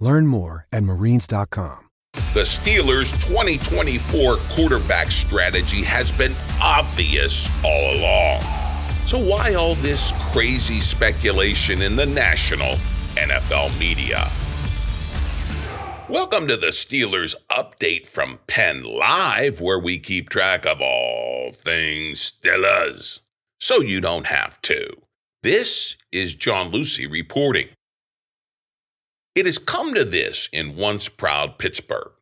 Learn more at marines.com. The Steelers' 2024 quarterback strategy has been obvious all along. So, why all this crazy speculation in the national NFL media? Welcome to the Steelers update from Penn Live, where we keep track of all things Steelers, so you don't have to. This is John Luciew reporting. It has come to this in once proud Pittsburgh.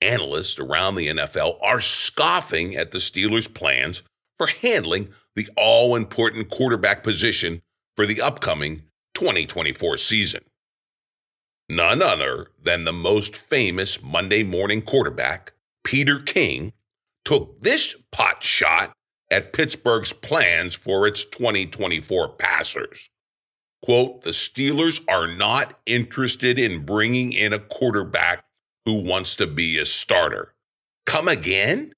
Analysts around the NFL are scoffing at the Steelers' plans for handling the all important quarterback position for the upcoming 2024 season. None other than the most famous Monday morning quarterback, Peter King, took this pot shot at Pittsburgh's plans for its 2024 passers. Quote, the Steelers are not interested in bringing in a quarterback who wants to be a starter. Come again?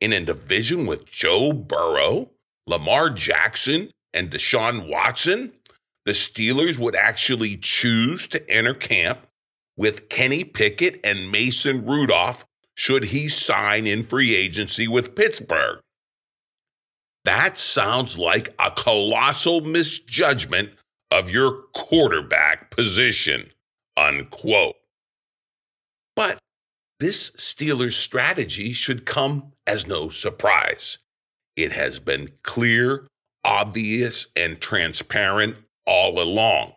In a division with Joe Burrow, Lamar Jackson, and Deshaun Watson? The Steelers would actually choose to enter camp with Kenny Pickett and Mason Rudolph should he sign in free agency with Pittsburgh. That sounds like a colossal misjudgment of your quarterback position, unquote. But this Steelers strategy should come as no surprise. It has been clear, obvious, and transparent all along.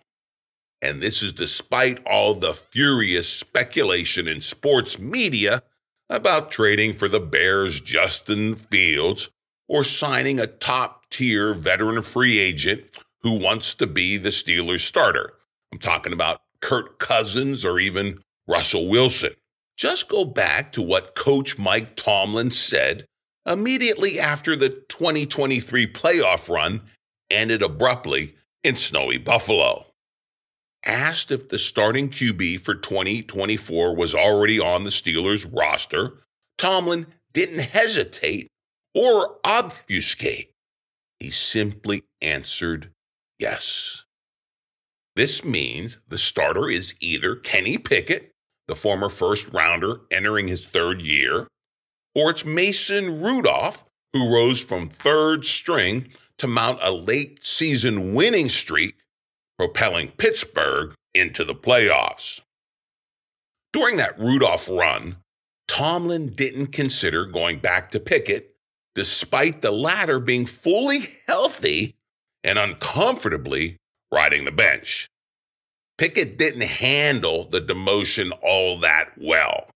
And this is despite all the furious speculation in sports media about trading for the Bears' Justin Fields or signing a top tier veteran free agent who wants to be the Steelers starter. I'm talking about Kirk Cousins or even Russell Wilson. Just go back to what Coach Mike Tomlin said immediately after the 2023 playoff run ended abruptly in snowy Buffalo. Asked if the starting QB for 2024 was already on the Steelers roster, Tomlin didn't hesitate or obfuscate. He simply answered yes. This means the starter is either Kenny Pickett, the former first rounder entering his third year, or it's Mason Rudolph, who rose from third string to mount a late season winning streak, propelling Pittsburgh into the playoffs. During that Rudolph run, Tomlin didn't consider going back to Pickett despite the latter being fully healthy and uncomfortably riding the bench. Pickett didn't handle the demotion all that well,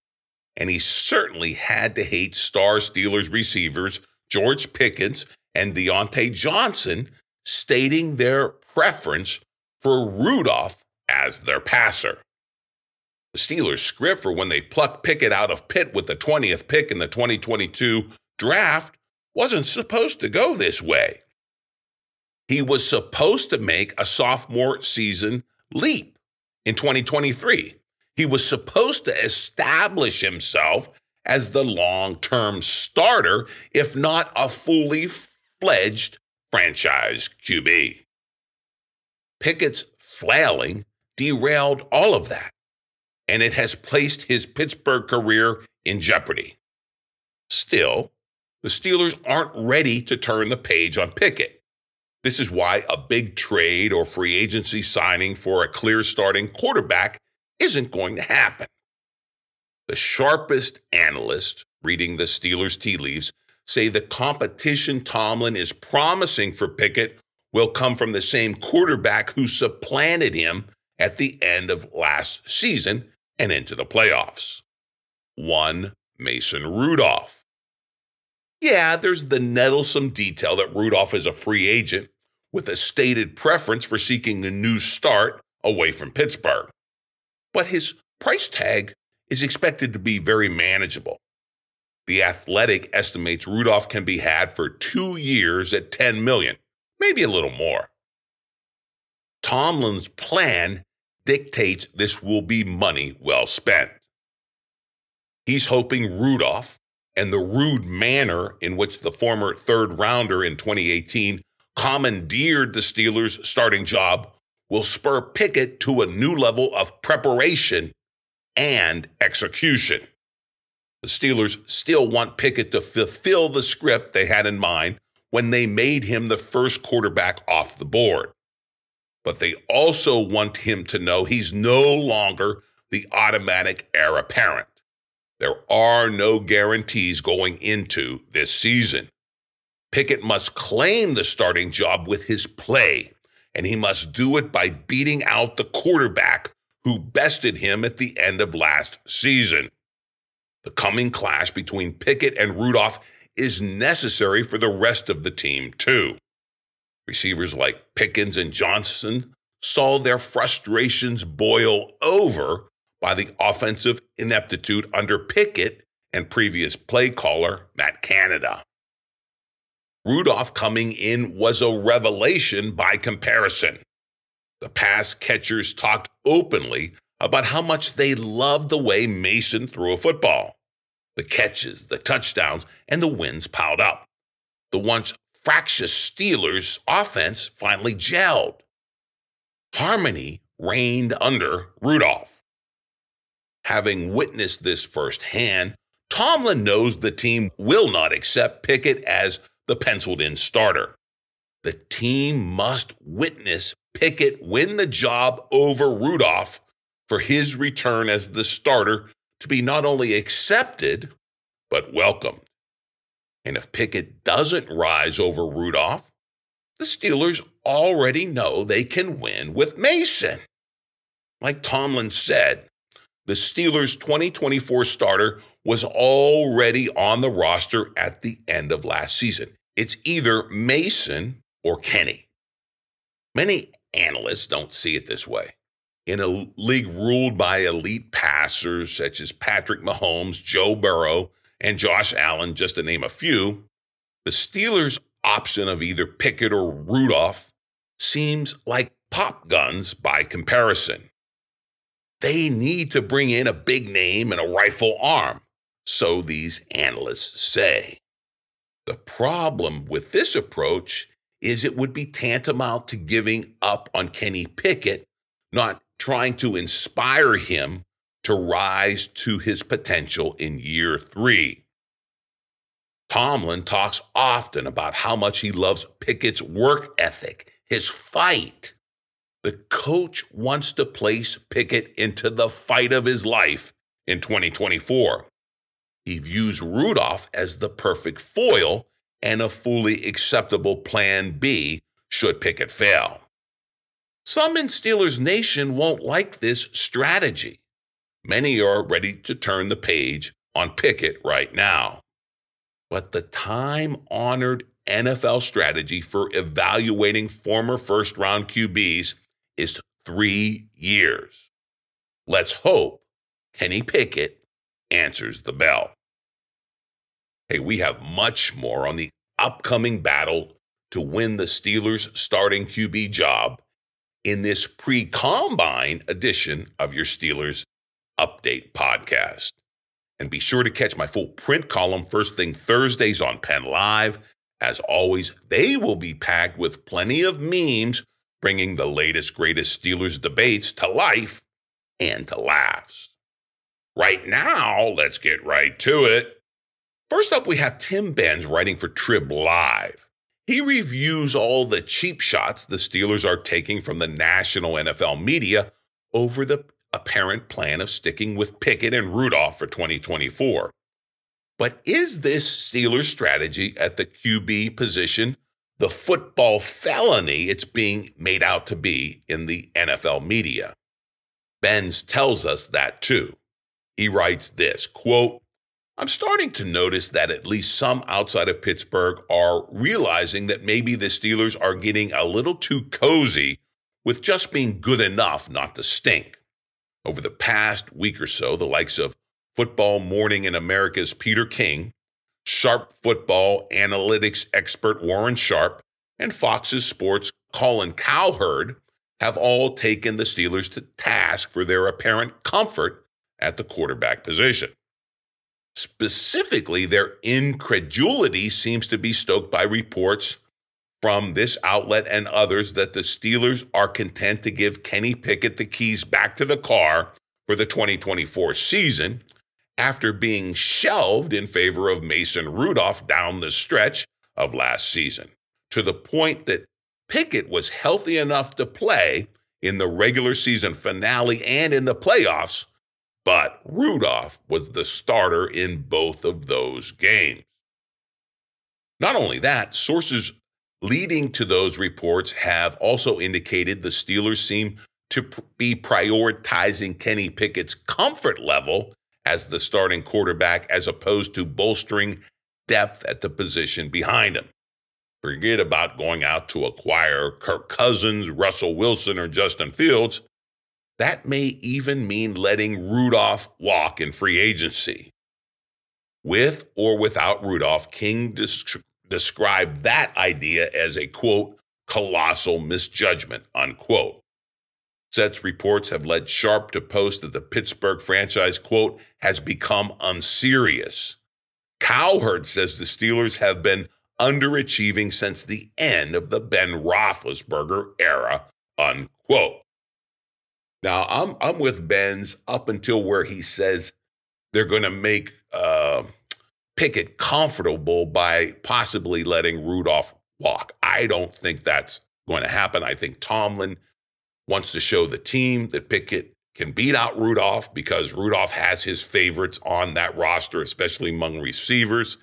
and he certainly had to hate star Steelers receivers George Pickens and Diontae Johnson, stating their preference for Rudolph as their passer. The Steelers' script for when they plucked Pickett out of Pitt with the 20th pick in the 2022 draft wasn't supposed to go this way. He was supposed to make a sophomore season leap in 2023. He was supposed to establish himself as the long term starter, if not a fully fledged franchise QB. Pickett's flailing derailed all of that, and it has placed his Pittsburgh career in jeopardy. Still, the Steelers aren't ready to turn the page on Pickett. This is why a big trade or free agency signing for a clear starting quarterback isn't going to happen. The sharpest analysts reading the Steelers' tea leaves say the competition Tomlin is promising for Pickett will come from the same quarterback who supplanted him at the end of last season and into the playoffs. One Mason Rudolph. Yeah, there's the nettlesome detail that Rudolph is a free agent with a stated preference for seeking a new start away from Pittsburgh. But his price tag is expected to be very manageable. The Athletic estimates Rudolph can be had for 2 years at 10 million, maybe a little more. Tomlin's plan dictates this will be money well spent. He's hoping Rudolph and the rude manner in which the former third rounder in 2018 commandeered the Steelers' starting job will spur Pickett to a new level of preparation and execution. The Steelers still want Pickett to fulfill the script they had in mind when they made him the first quarterback off the board. But they also want him to know he's no longer the automatic heir apparent. There are no guarantees going into this season. Pickett must claim the starting job with his play, and he must do it by beating out the quarterback who bested him at the end of last season. The coming clash between Pickett and Rudolph is necessary for the rest of the team, too. Receivers like Pickens and Johnson saw their frustrations boil over by the offensive ineptitude under Pickett and previous play caller Matt Canada. Rudolph coming in was a revelation by comparison. The pass catchers talked openly about how much they loved the way Mason threw a football. The catches, the touchdowns, and the wins piled up. The once fractious Steelers offense finally gelled. Harmony reigned under Rudolph. Having witnessed this firsthand, Tomlin knows the team will not accept Pickett as the penciled in starter. The team must witness Pickett win the job over Rudolph for his return as the starter to be not only accepted, but welcomed. And if Pickett doesn't rise over Rudolph, the Steelers already know they can win with Mason. Like Tomlin said, the Steelers' 2024 starter was already on the roster at the end of last season. It's either Mason or Kenny. Many analysts don't see it this way. In a league ruled by elite passers such as Patrick Mahomes, Joe Burrow, and Josh Allen, just to name a few, the Steelers' option of either Pickett or Rudolph seems like pop guns by comparison. They need to bring in a big name and a rifle arm, so these analysts say. The problem with this approach is it would be tantamount to giving up on Kenny Pickett, not trying to inspire him to rise to his potential in year three. Tomlin talks often about how much he loves Pickett's work ethic, his fight. The coach wants to place Pickett into the fight of his life in 2024. He views Rudolph as the perfect foil and a fully acceptable plan B should Pickett fail. Some in Steelers Nation won't like this strategy. Many are ready to turn the page on Pickett right now. But the time honored NFL strategy for evaluating former first round QBs is three years. Let's hope Kenny Pickett answers the bell. Hey, we have much more on the upcoming battle to win the Steelers' starting QB job in this pre combine edition of your Steelers Update podcast. And be sure to catch my full print column first thing Thursdays on Penn Live. As always, they will be packed with plenty of memes bringing the latest, greatest Steelers debates to life and to laughs. Right now, let's get right to it. First up, we have Tim Benz writing for Trib Live. He reviews all the cheap shots the Steelers are taking from the national NFL media over the apparent plan of sticking with Pickett and Rudolph for 2024. But is this Steelers strategy at the QB position the football felony it's being made out to be in the NFL media? Benz tells us that too. He writes this quote, I'm starting to notice that at least some outside of Pittsburgh are realizing that maybe the Steelers are getting a little too cozy with just being good enough not to stink. Over the past week or so, the likes of Football Morning in America's Peter King, Sharp football analytics expert Warren Sharp, and Fox's sports Colin Cowherd have all taken the Steelers to task for their apparent comfort at the quarterback position. Specifically, their incredulity seems to be stoked by reports from this outlet and others that the Steelers are content to give Kenny Pickett the keys back to the car for the 2024 season after being shelved in favor of Mason Rudolph down the stretch of last season, to the point that Pickett was healthy enough to play in the regular season finale and in the playoffs but Rudolph was the starter in both of those games. Not only that, sources leading to those reports have also indicated the Steelers seem to be prioritizing Kenny Pickett's comfort level as the starting quarterback as opposed to bolstering depth at the position behind him. Forget about going out to acquire Kirk Cousins, Russell Wilson, or Justin Fields. That may even mean letting Rudolph walk in free agency. With or without Rudolph, King des- described that idea as a quote, colossal misjudgment, unquote. Such reports have led Sharp to post that the Pittsburgh franchise, quote, has become unserious. Cowherd says the Steelers have been underachieving since the end of the Ben Roethlisberger era, unquote. Now, I'm I'm with Benz up until where he says they're going to make uh, Pickett comfortable by possibly letting Rudolph walk. I don't think that's going to happen. I think Tomlin wants to show the team that Pickett can beat out Rudolph because Rudolph has his favorites on that roster, especially among receivers.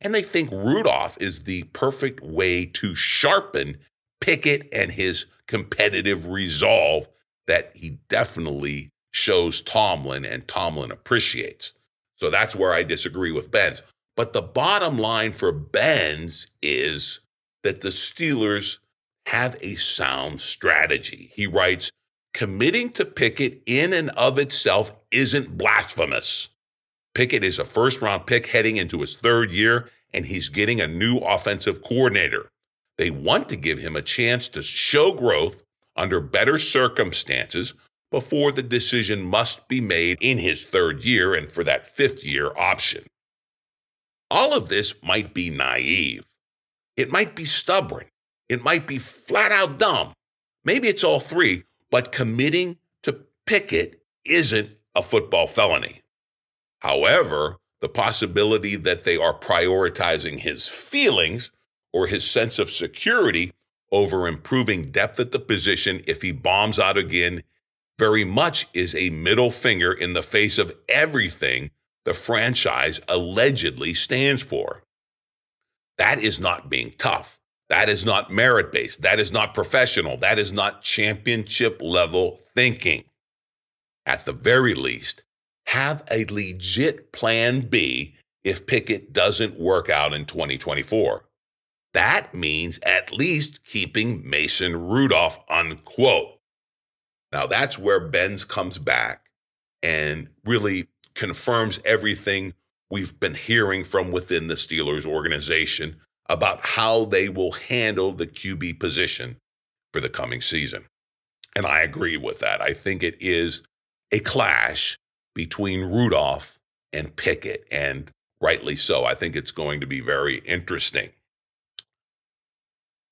And they think Rudolph is the perfect way to sharpen Pickett and his competitive resolve that he definitely shows Tomlin and Tomlin appreciates. So that's where I disagree with Benz. But the bottom line for Benz is that the Steelers have a sound strategy. He writes, committing to Pickett in and of itself isn't blasphemous. Pickett is a first round pick heading into his third year, and he's getting a new offensive coordinator. They want to give him a chance to show growth under better circumstances before the decision must be made in his third year and for that fifth year option. All of this might be naive. It might be stubborn. It might be flat out dumb. Maybe it's all three, but committing to Pickett isn't a football felony. However, the possibility that they are prioritizing his feelings or his sense of security over improving depth at the position if he bombs out again very much is a middle finger in the face of everything the franchise allegedly stands for. That is not being tough. That is not merit based. That is not professional. That is not championship level thinking. At the very least, have a legit plan B if Pickett doesn't work out in 2024. That means at least keeping Mason Rudolph, unquote. Now that's where Benz comes back and really confirms everything we've been hearing from within the Steelers organization about how they will handle the QB position for the coming season. And I agree with that. I think it is a clash between Rudolph and Pickett, and rightly so. I think it's going to be very interesting.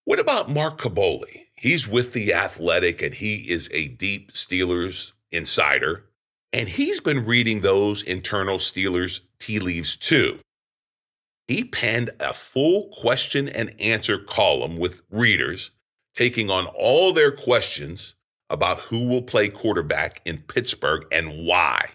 What about Mark Kaboly? He's with the Athletic and he is a deep Steelers insider. And he's been reading those internal Steelers tea leaves too. He penned a full question and answer column with readers, taking on all their questions about who will play quarterback in Pittsburgh and why.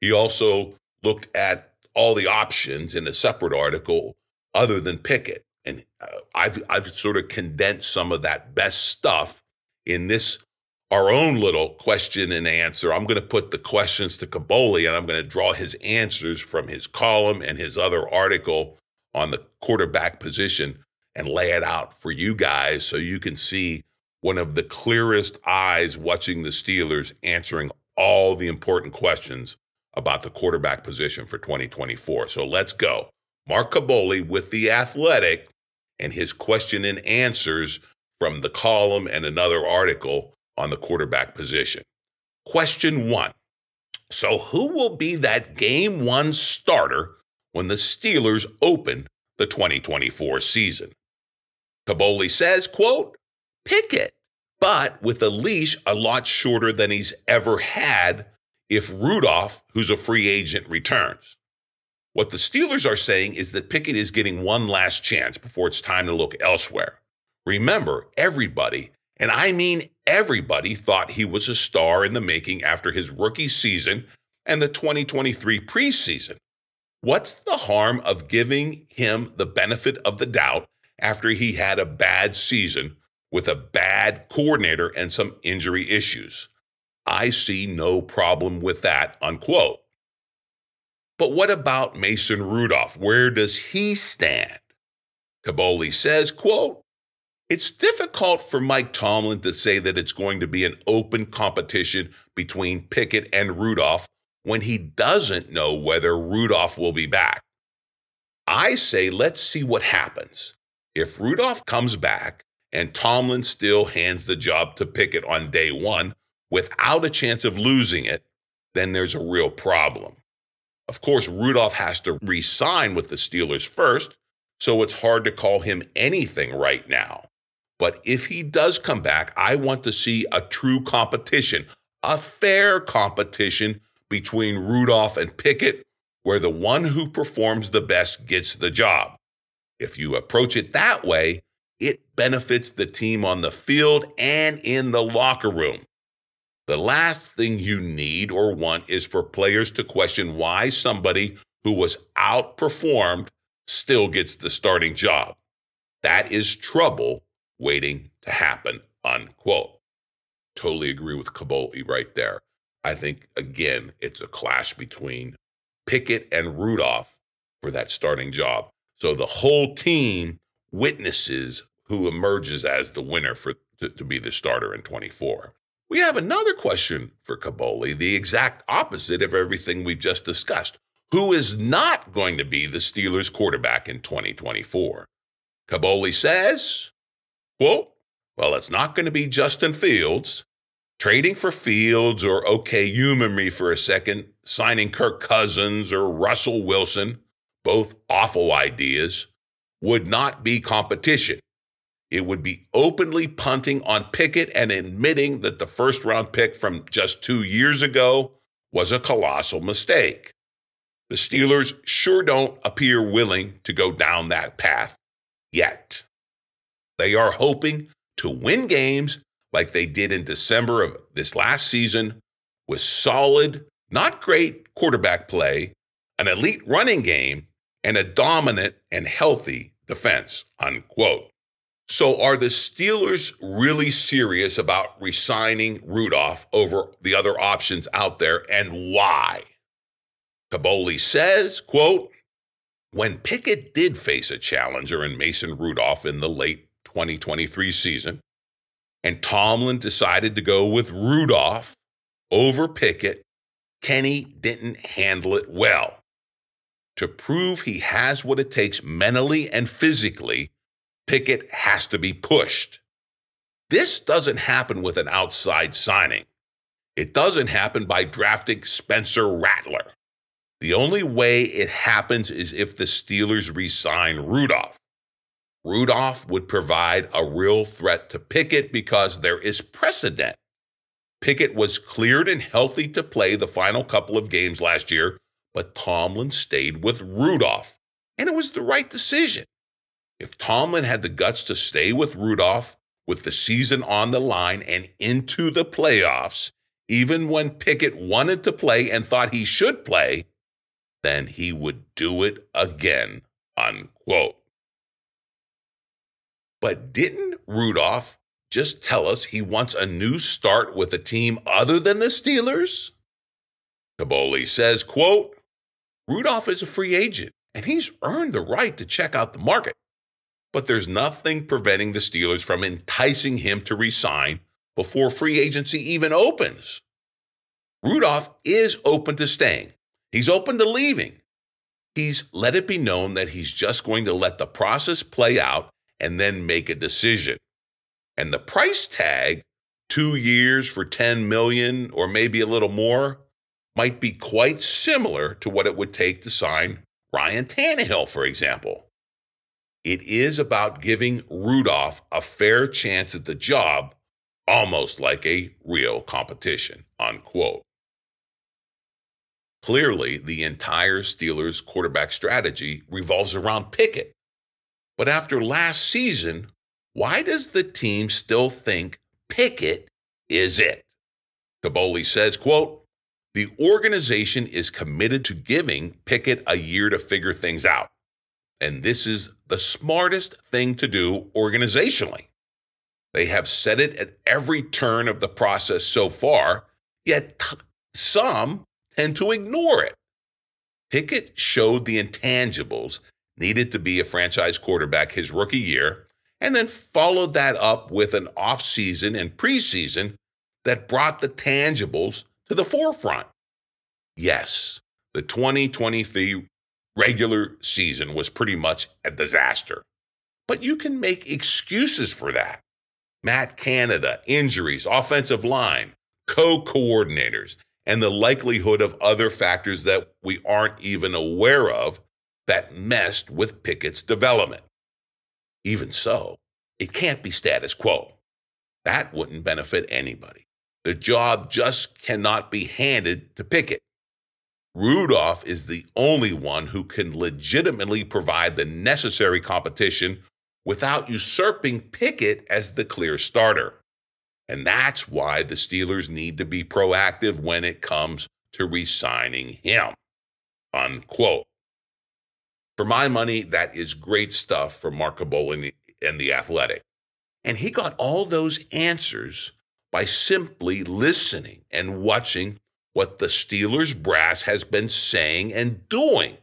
He also looked at all the options in a separate article other than Pickett. And uh, I've, I've sort of condensed some of that best stuff in this, our own little question and answer. I'm going to put the questions to Kaboly and I'm going to draw his answers from his column and his other article on the quarterback position and lay it out for you guys so you can see one of the clearest eyes watching the Steelers answering all the important questions about the quarterback position for 2024. So let's go. Mark Kaboly with The Athletic and his question and answers from the column and another article on the quarterback position. Question one So, who will be that game one starter when the Steelers open the 2024 season? Kaboly says, quote, Pickett, but with a leash a lot shorter than he's ever had if Rudolph, who's a free agent, returns. What the Steelers are saying is that Pickett is getting one last chance before it's time to look elsewhere. Remember, everybody, and I mean everybody, thought he was a star in the making after his rookie season and the 2023 preseason. What's the harm of giving him the benefit of the doubt after he had a bad season with a bad coordinator and some injury issues. I see no problem with that, unquote. But what about Mason Rudolph? Where does he stand? Kaboly says, quote, it's difficult for Mike Tomlin to say that it's going to be an open competition between Pickett and Rudolph when he doesn't know whether Rudolph will be back. I say let's see what happens. If Rudolph comes back and Tomlin still hands the job to Pickett on day one without a chance of losing it, then there's a real problem. Of course, Rudolph has to re sign with the Steelers first, so it's hard to call him anything right now. But if he does come back, I want to see a true competition, a fair competition between Rudolph and Pickett, where the one who performs the best gets the job. If you approach it that way, it benefits the team on the field and in the locker room. The last thing you need or want is for players to question why somebody who was outperformed still gets the starting job. That is trouble waiting to happen, unquote. Totally agree with Kaboly right there. I think, again, it's a clash between Pickett and Rudolph for that starting job. So the whole team witnesses who emerges as the winner for to, to be the starter in 24. We have another question for Kaboly, the exact opposite of everything we've just discussed. Who is not going to be the Steelers quarterback in 2024? Kaboly says, quote, well, it's not going to be Justin Fields. Trading for Fields or okay, humor me for a second, signing Kirk Cousins or Russell Wilson, both awful ideas, would not be competition. It would be openly punting on Pickett and admitting that the first round pick from just two years ago was a colossal mistake. The Steelers sure don't appear willing to go down that path yet. They are hoping to win games like they did in December of this last season with solid, not great quarterback play, an elite running game, and a dominant and healthy defense. Unquote. So, are the Steelers really serious about resigning Rudolph over the other options out there, and why? Kaboly says, quote, when Pickett did face a challenger in Mason Rudolph in the late 2023 season, and Tomlin decided to go with Rudolph over Pickett, Kenny didn't handle it well. To prove he has what it takes mentally and physically Pickett has to be pushed. This doesn't happen with an outside signing. It doesn't happen by drafting Spencer Rattler. The only way it happens is if the Steelers re sign Rudolph. Rudolph would provide a real threat to Pickett because there is precedent. Pickett was cleared and healthy to play the final couple of games last year, but Tomlin stayed with Rudolph, and it was the right decision. If Tomlin had the guts to stay with Rudolph with the season on the line and into the playoffs, even when Pickett wanted to play and thought he should play, then he would do it again, unquote. But didn't Rudolph just tell us he wants a new start with a team other than the Steelers? Kaboly says, quote, Rudolph is a free agent and he's earned the right to check out the market. But there's nothing preventing the Steelers from enticing him to resign before free agency even opens. Rudolph is open to staying. He's open to leaving. He's let it be known that he's just going to let the process play out and then make a decision. And the price tag, 2 years for 10 million or maybe a little more, might be quite similar to what it would take to sign Ryan Tannehill, for example. It is about giving Rudolph a fair chance at the job, almost like a real competition, unquote. Clearly, the entire Steelers quarterback strategy revolves around Pickett. But after last season, why does the team still think Pickett is it? Kaboly says, quote, the organization is committed to giving Pickett a year to figure things out. And this is the smartest thing to do organizationally. They have said it at every turn of the process so far, yet some tend to ignore it. Pickett showed the intangibles needed to be a franchise quarterback his rookie year, and then followed that up with an offseason and preseason that brought the tangibles to the forefront. Yes, the 2023 regular season was pretty much a disaster. But you can make excuses for that. Matt Canada, injuries, offensive line, co coordinators, and the likelihood of other factors that we aren't even aware of that messed with Pickett's development. Even so, it can't be status quo. That wouldn't benefit anybody. The job just cannot be handed to Pickett. Rudolph is the only one who can legitimately provide the necessary competition without usurping Pickett as the clear starter. And that's why the Steelers need to be proactive when it comes to re signing him. Unquote. For my money, that is great stuff for Mark Kaboly and the Athletic. And he got all those answers by simply listening and watching what the Steelers brass has been saying and doing.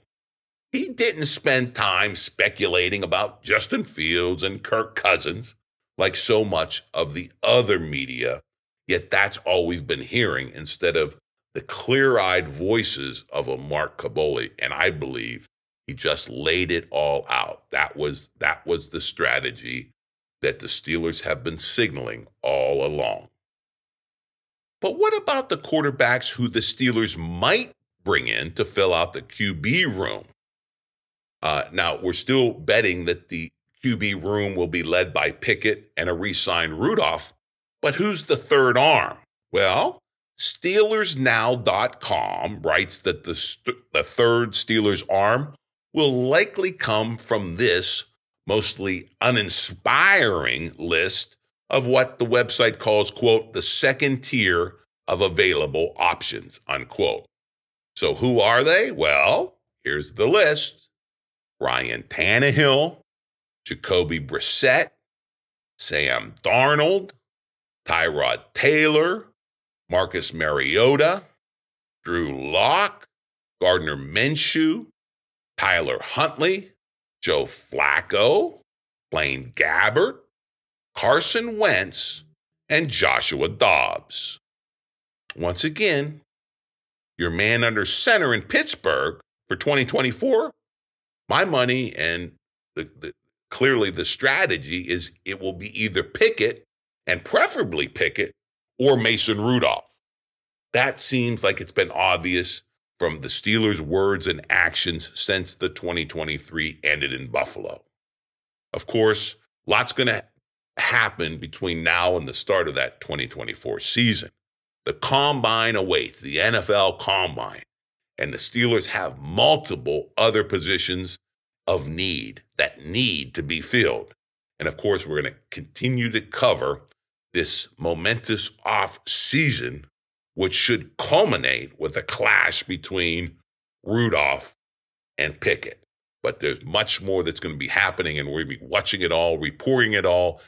He didn't spend time speculating about Justin Fields and Kirk Cousins like so much of the other media, yet that's all we've been hearing instead of the clear eyed voices of a Mark Kaboly. And I believe he just laid it all out. That was, that was the strategy that the Steelers have been signaling all along. But what about the quarterbacks who the Steelers might bring in to fill out the QB room? Uh, now, we're still betting that the QB room will be led by Pickett and a re signed Rudolph, but who's the third arm? Well, SteelersNow.com writes that the, st- the third Steelers arm will likely come from this mostly uninspiring list of what the website calls, quote, the second tier of available options, unquote. So who are they? Well, here's the list Ryan Tannehill, Jacoby Brissett, Sam Darnold, Tyrod Taylor, Marcus Mariota, Drew Lock, Gardner Minshew, Tyler Huntley, Joe Flacco, Blaine Gabbert, Carson Wentz, and Joshua Dobbs. Once again, your man under center in Pittsburgh for 2024, my money and the, the, clearly the strategy is it will be either Pickett and preferably Pickett or Mason Rudolph. That seems like it's been obvious from the Steelers' words and actions since the 2023 ended in Buffalo. Of course, lots going to happen between now and the start of that 2024 season. The combine awaits, the NFL combine, and the Steelers have multiple other positions of need that need to be filled. And of course, we're going to continue to cover this momentous off season, which should culminate with a clash between Rudolph and Pickett. But there's much more that's going to be happening, and we're going to be watching it all, reporting it all,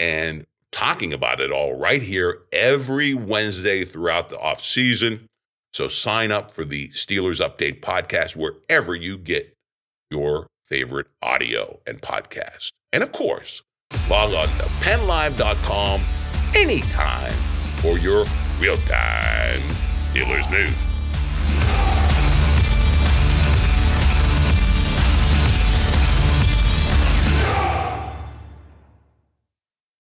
and talking about it all right here every Wednesday throughout the off season. So sign up for the Steelers Update podcast wherever you get your favorite audio and podcast. And of course, log on to pennlive.com anytime for your real time Steelers news.